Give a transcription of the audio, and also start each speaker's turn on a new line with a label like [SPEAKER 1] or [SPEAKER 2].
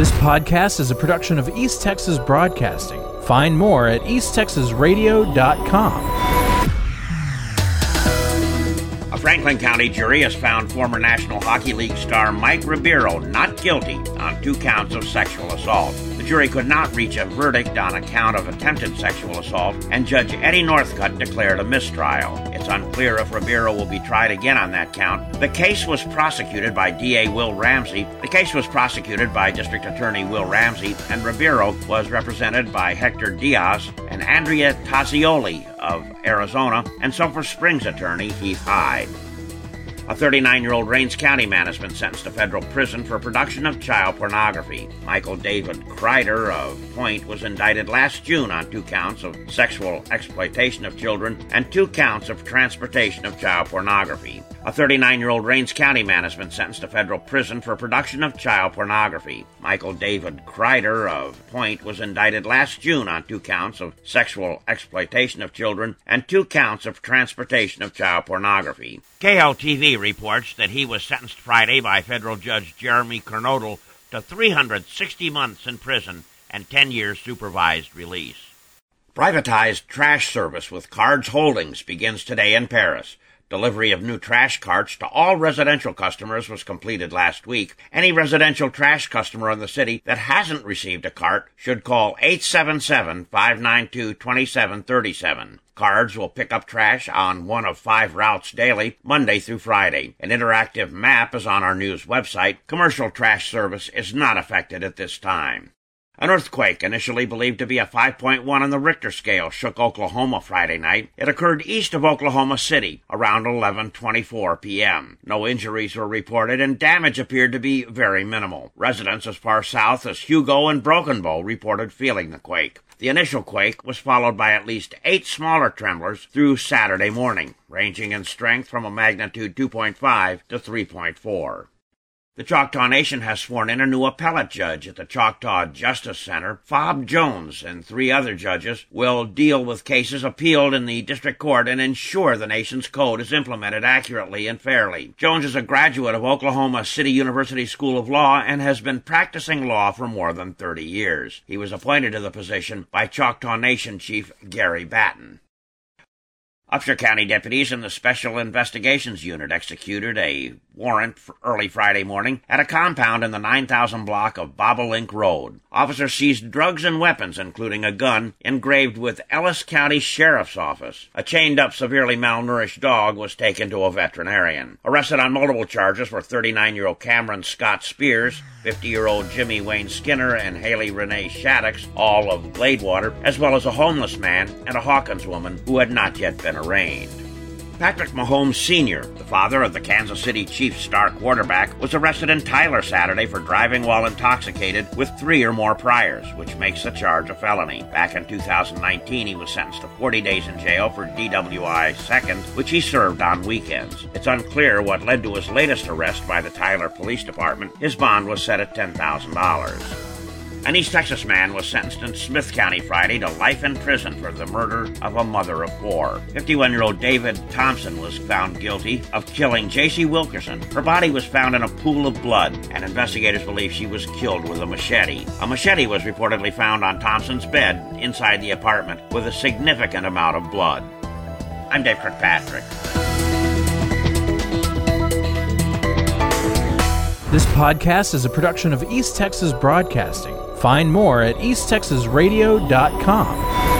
[SPEAKER 1] This podcast is a production of East Texas Broadcasting. Find more at easttexasradio.com.
[SPEAKER 2] A Franklin County jury has found former National Hockey League star Mike Ribeiro not guilty on two counts of sexual assault. The jury could not reach a verdict on a count of attempted sexual assault, and Judge Eddie Northcutt declared a mistrial. It's unclear if Ribeiro will be tried again on that count. The case was prosecuted by DA Will Ramsey. The case was prosecuted by District Attorney Will Ramsey, and Ribeiro was represented by Hector Diaz and Andrea Tazioli of Arizona, and Sulphur Springs attorney Heath Hyde. A 39 year old Rains County man has been sentenced to federal prison for production of child pornography. Michael David Kreider of Point was indicted last June on two counts of sexual exploitation of children and two counts of transportation of child pornography. A 39 year old Rains County man has been sentenced to federal prison for production of child pornography. Michael David Kreider of Point was indicted last June on two counts of sexual exploitation of children and two counts of transportation of child pornography. KLTV reports that he was sentenced Friday by federal judge Jeremy Kernodle to 360 months in prison and 10 years supervised release. Privatized trash service with Cards Holdings begins today in Paris. Delivery of new trash carts to all residential customers was completed last week. Any residential trash customer in the city that hasn't received a cart should call 877-592-2737. Cards will pick up trash on one of five routes daily, Monday through Friday. An interactive map is on our news website. Commercial trash service is not affected at this time. An earthquake, initially believed to be a 5.1 on the Richter scale, shook Oklahoma Friday night. It occurred east of Oklahoma City around 11:24 p.m. No injuries were reported and damage appeared to be very minimal. Residents as far south as Hugo and Broken Bow reported feeling the quake. The initial quake was followed by at least eight smaller tremblers through Saturday morning, ranging in strength from a magnitude 2.5 to 3.4. The Choctaw Nation has sworn in a new appellate judge at the Choctaw Justice Center. Fob Jones and three other judges will deal with cases appealed in the district court and ensure the nation's code is implemented accurately and fairly. Jones is a graduate of Oklahoma City University School of Law and has been practicing law for more than 30 years. He was appointed to the position by Choctaw Nation Chief Gary Batton. Upshur County deputies in the Special Investigations Unit executed a warrant for early Friday morning at a compound in the 9000 block of Bobolink Road. Officers seized drugs and weapons, including a gun engraved with Ellis County Sheriff's Office. A chained up, severely malnourished dog was taken to a veterinarian. Arrested on multiple charges were 39 year old Cameron Scott Spears, 50 year old Jimmy Wayne Skinner, and Haley Renee Shaddix, all of Gladewater, as well as a homeless man and a Hawkins woman who had not yet been arraigned. Patrick Mahomes Sr., the father of the Kansas City Chiefs star quarterback, was arrested in Tyler Saturday for driving while intoxicated with three or more priors, which makes the charge a felony. Back in 2019, he was sentenced to 40 days in jail for DWI seconds, which he served on weekends. It's unclear what led to his latest arrest by the Tyler Police Department. His bond was set at $10,000. An East Texas man was sentenced in Smith County Friday to life in prison for the murder of a mother of four. 51 year old David Thompson was found guilty of killing J.C. Wilkerson. Her body was found in a pool of blood, and investigators believe she was killed with a machete. A machete was reportedly found on Thompson's bed inside the apartment with a significant amount of blood. I'm Dave Kirkpatrick.
[SPEAKER 1] This podcast is a production of East Texas Broadcasting. Find more at easttexasradio.com.